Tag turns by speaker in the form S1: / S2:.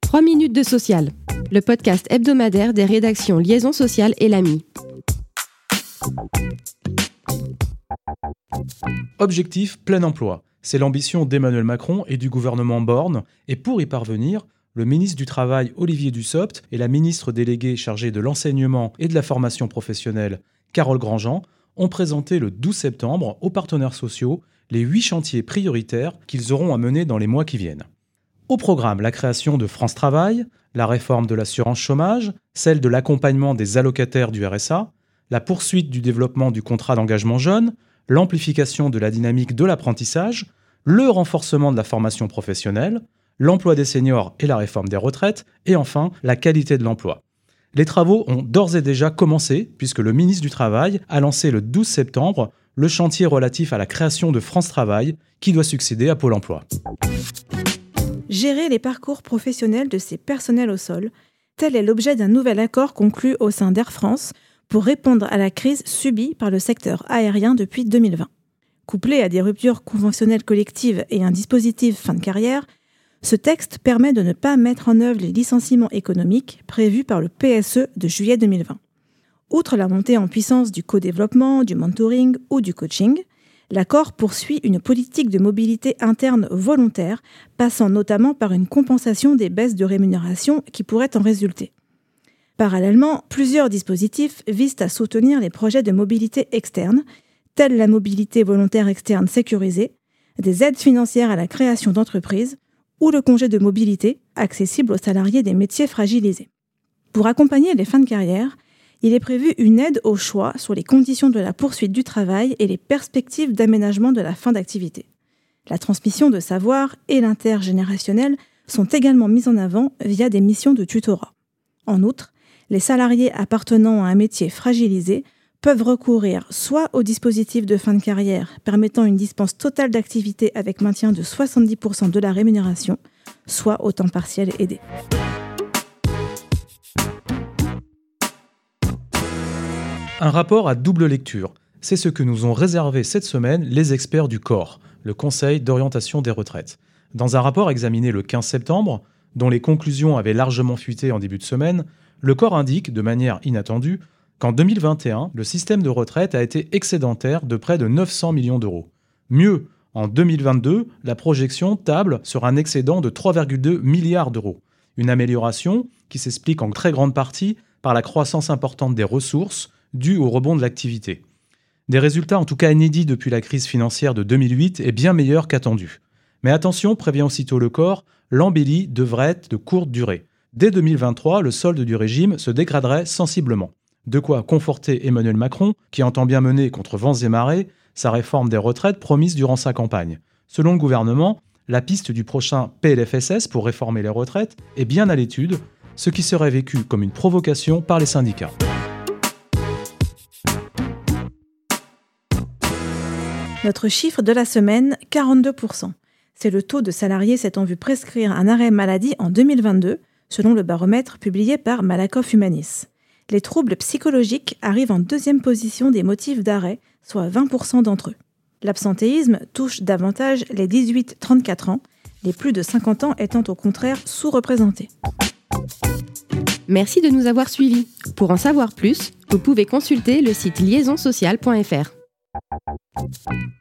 S1: 3 minutes de social, le podcast hebdomadaire des rédactions Liaison sociale et l'AMI.
S2: Objectif plein emploi. C'est l'ambition d'Emmanuel Macron et du gouvernement Borne. Et pour y parvenir, le ministre du Travail Olivier Dussopt et la ministre déléguée chargée de l'enseignement et de la formation professionnelle Carole Grandjean ont présenté le 12 septembre aux partenaires sociaux les huit chantiers prioritaires qu'ils auront à mener dans les mois qui viennent. Au programme, la création de France Travail, la réforme de l'assurance chômage, celle de l'accompagnement des allocataires du RSA, la poursuite du développement du contrat d'engagement jeune, l'amplification de la dynamique de l'apprentissage, le renforcement de la formation professionnelle, l'emploi des seniors et la réforme des retraites, et enfin la qualité de l'emploi. Les travaux ont d'ores et déjà commencé, puisque le ministre du Travail a lancé le 12 septembre le chantier relatif à la création de France Travail, qui doit succéder à Pôle Emploi.
S3: Gérer les parcours professionnels de ses personnels au sol, tel est l'objet d'un nouvel accord conclu au sein d'Air France pour répondre à la crise subie par le secteur aérien depuis 2020. Couplé à des ruptures conventionnelles collectives et un dispositif fin de carrière, ce texte permet de ne pas mettre en œuvre les licenciements économiques prévus par le PSE de juillet 2020. Outre la montée en puissance du co-développement, du mentoring ou du coaching, l'accord poursuit une politique de mobilité interne volontaire, passant notamment par une compensation des baisses de rémunération qui pourraient en résulter. Parallèlement, plusieurs dispositifs visent à soutenir les projets de mobilité externe, tels la mobilité volontaire externe sécurisée, des aides financières à la création d'entreprises ou le congé de mobilité accessible aux salariés des métiers fragilisés. Pour accompagner les fins de carrière, il est prévu une aide au choix sur les conditions de la poursuite du travail et les perspectives d'aménagement de la fin d'activité. La transmission de savoir et l'intergénérationnel sont également mis en avant via des missions de tutorat. En outre, les salariés appartenant à un métier fragilisé peuvent recourir soit au dispositif de fin de carrière permettant une dispense totale d'activité avec maintien de 70% de la rémunération, soit au temps partiel aidé.
S2: Un rapport à double lecture, c'est ce que nous ont réservé cette semaine les experts du corps, le Conseil d'orientation des retraites. Dans un rapport examiné le 15 septembre, dont les conclusions avaient largement fuité en début de semaine, le corps indique, de manière inattendue, qu'en 2021, le système de retraite a été excédentaire de près de 900 millions d'euros. Mieux, en 2022, la projection table sur un excédent de 3,2 milliards d'euros. Une amélioration qui s'explique en très grande partie par la croissance importante des ressources due au rebond de l'activité. Des résultats en tout cas inédits depuis la crise financière de 2008 et bien meilleurs qu'attendus. Mais attention, prévient aussitôt le corps, l'embellie devrait être de courte durée. Dès 2023, le solde du régime se dégraderait sensiblement. De quoi conforter Emmanuel Macron, qui entend bien mener contre vents et marées sa réforme des retraites promise durant sa campagne. Selon le gouvernement, la piste du prochain PLFSS pour réformer les retraites est bien à l'étude, ce qui serait vécu comme une provocation par les syndicats.
S3: Notre chiffre de la semaine, 42%. C'est le taux de salariés s'étant vu prescrire un arrêt maladie en 2022, selon le baromètre publié par Malakoff Humanis les troubles psychologiques arrivent en deuxième position des motifs d'arrêt, soit 20% d'entre eux. L'absentéisme touche davantage les 18-34 ans, les plus de 50 ans étant au contraire sous-représentés.
S1: Merci de nous avoir suivis. Pour en savoir plus, vous pouvez consulter le site liaisonsocial.fr. Thank you.